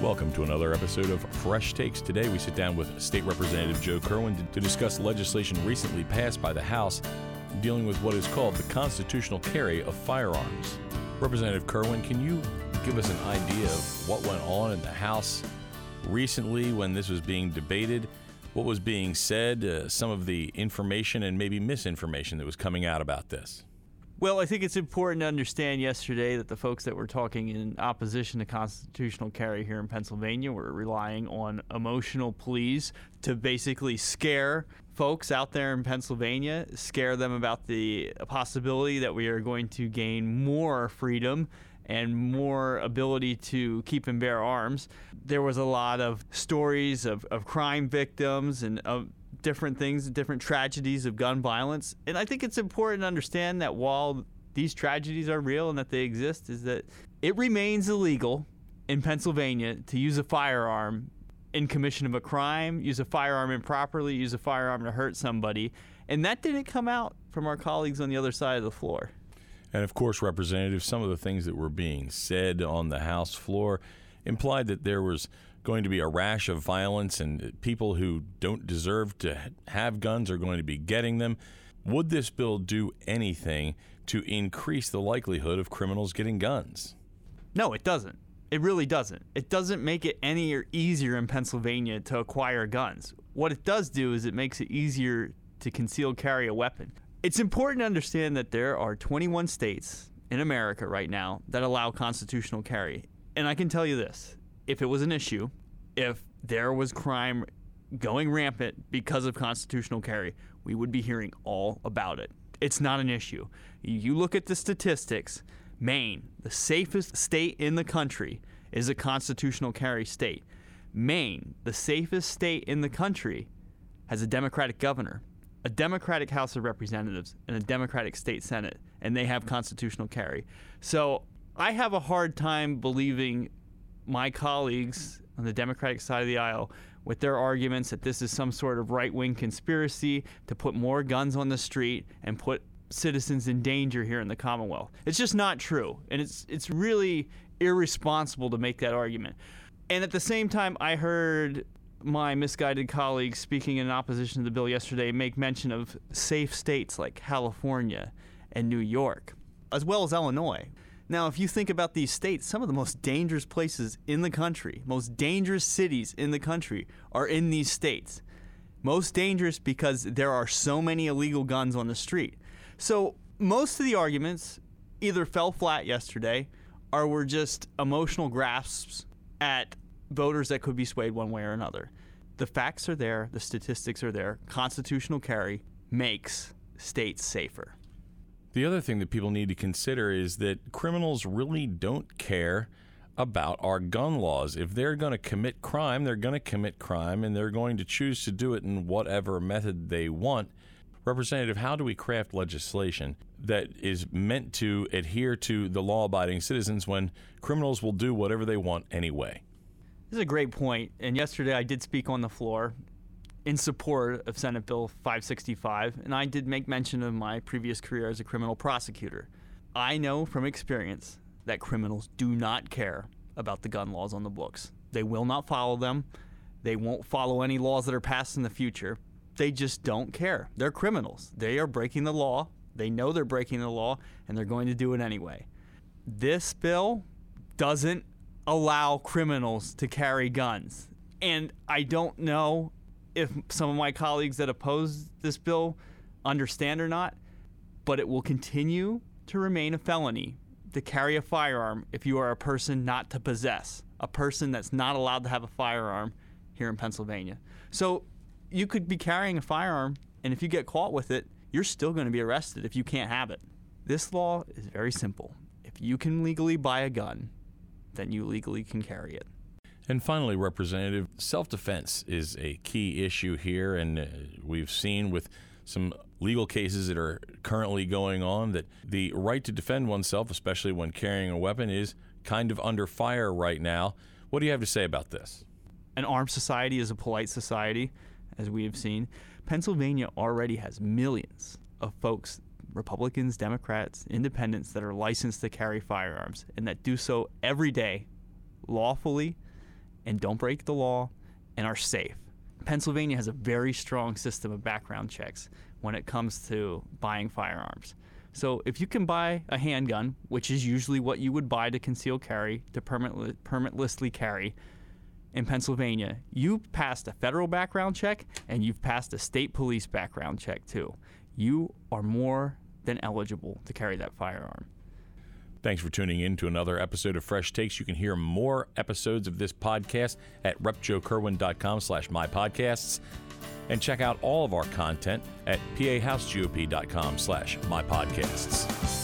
Welcome to another episode of Fresh Takes. Today we sit down with State Representative Joe Kerwin to, discuss legislation recently passed by the House dealing with what is called the constitutional carry of firearms. Representative Kerwin, can you give us an idea of what went on in the House recently when this was being debated? What was being said, uh, some of the information and maybe misinformation that was coming out about this? Well, I think it's important to understand yesterday that the folks that were talking in opposition to constitutional carry here in Pennsylvania were relying on emotional pleas to basically scare folks out there in Pennsylvania, scare them about the possibility that we are going to gain more freedom and more ability to keep and bear arms. There was a lot of stories of, of crime victims and of different things, different tragedies of gun violence. And I think it's important to understand that while these tragedies are real and that they exist, is that it remains illegal in Pennsylvania to use a firearm in commission of a crime, use a firearm improperly, use a firearm to hurt somebody. And that didn't come out from our colleagues on the other side of the floor. And of course, Representative, some of the things that were being said on the House floor implied that there was going to be a rash of violence and people who don't deserve to have guns are going to be getting them. Would this bill do anything to increase the likelihood of criminals getting guns? No, it doesn't. It really doesn't. It doesn't make it any easier in Pennsylvania to acquire guns. What it does do is it makes it easier to conceal carry a weapon. It's important to understand that there are 21 states in America right now that allow constitutional carry. And I can tell you this if it was an issue, if there was crime going rampant because of constitutional carry, we would be hearing all about it. It's not an issue. You look at the statistics, Maine, the safest state in the country, is a constitutional carry state. Maine, the safest state in the country, has a Democratic governor a Democratic House of Representatives and a Democratic State Senate, and they have constitutional carry. So I have a hard time believing my colleagues on the Democratic side of the aisle with their arguments that this is some sort of right wing conspiracy to put more guns on the street and put citizens in danger here in the Commonwealth. It's just not true. And it's it's really irresponsible to make that argument. And at the same time I heard my misguided colleagues speaking in opposition to the bill yesterday make mention of safe states like California and New York, as well as Illinois. Now, if you think about these states, some of the most dangerous places in the country, most dangerous cities in the country are in these states. Most dangerous because there are so many illegal guns on the street. So, most of the arguments either fell flat yesterday or were just emotional grasps at voters that could be swayed one way or another. The facts are there, the statistics are there. Constitutional carry makes states safer. The other thing that people need to consider is that criminals really don't care about our gun laws. If they're going to commit crime, they're going to commit crime and they're going to choose to do it in whatever method they want. Representative, how do we craft legislation that is meant to adhere to the law abiding citizens when criminals will do whatever they want anyway? This is a great point. And yesterday I did speak on the floor in support of Senate Bill 565, and I did make mention of my previous career as a criminal prosecutor. I know from experience that criminals do not care about the gun laws on the books. They will not follow them. They won't follow any laws that are passed in the future. They just don't care. They're criminals. They are breaking the law. They know they're breaking the law, and they're going to do it anyway. This bill doesn't allow criminals to carry guns. And I don't know if some of my colleagues that oppose this bill understand or not, but it will continue to remain a felony to carry a firearm if you are a person not to possess, a person that's not allowed to have a firearm here in Pennsylvania. So you could be carrying a firearm, and if you get caught with it, you're still going to be arrested if you can't have it. This law is very simple. If you can legally buy a gun, then you legally can carry it. And finally, Representative, self defense is a key issue here, and uh, we've seen with some legal cases that are currently going on that the right to defend oneself, especially when carrying a weapon, is kind of under fire right now. What do you have to say about this? An armed society is a polite society, as we have seen. Pennsylvania already has millions of folks Republicans, Democrats, independents that are licensed to carry firearms and that do so every day lawfully and don't break the law and are safe. Pennsylvania has a very strong system of background checks when it comes to buying firearms. So if you can buy a handgun, which is usually what you would buy to conceal carry, to permit, permitlessly carry in Pennsylvania, you've passed a federal background check and you've passed a state police background check too. You are more than eligible to carry that firearm. Thanks for tuning in to another episode of Fresh Takes. You can hear more episodes of this podcast at repjoekerwin.com slash mypodcasts and check out all of our content at pahousegop.com slash mypodcasts.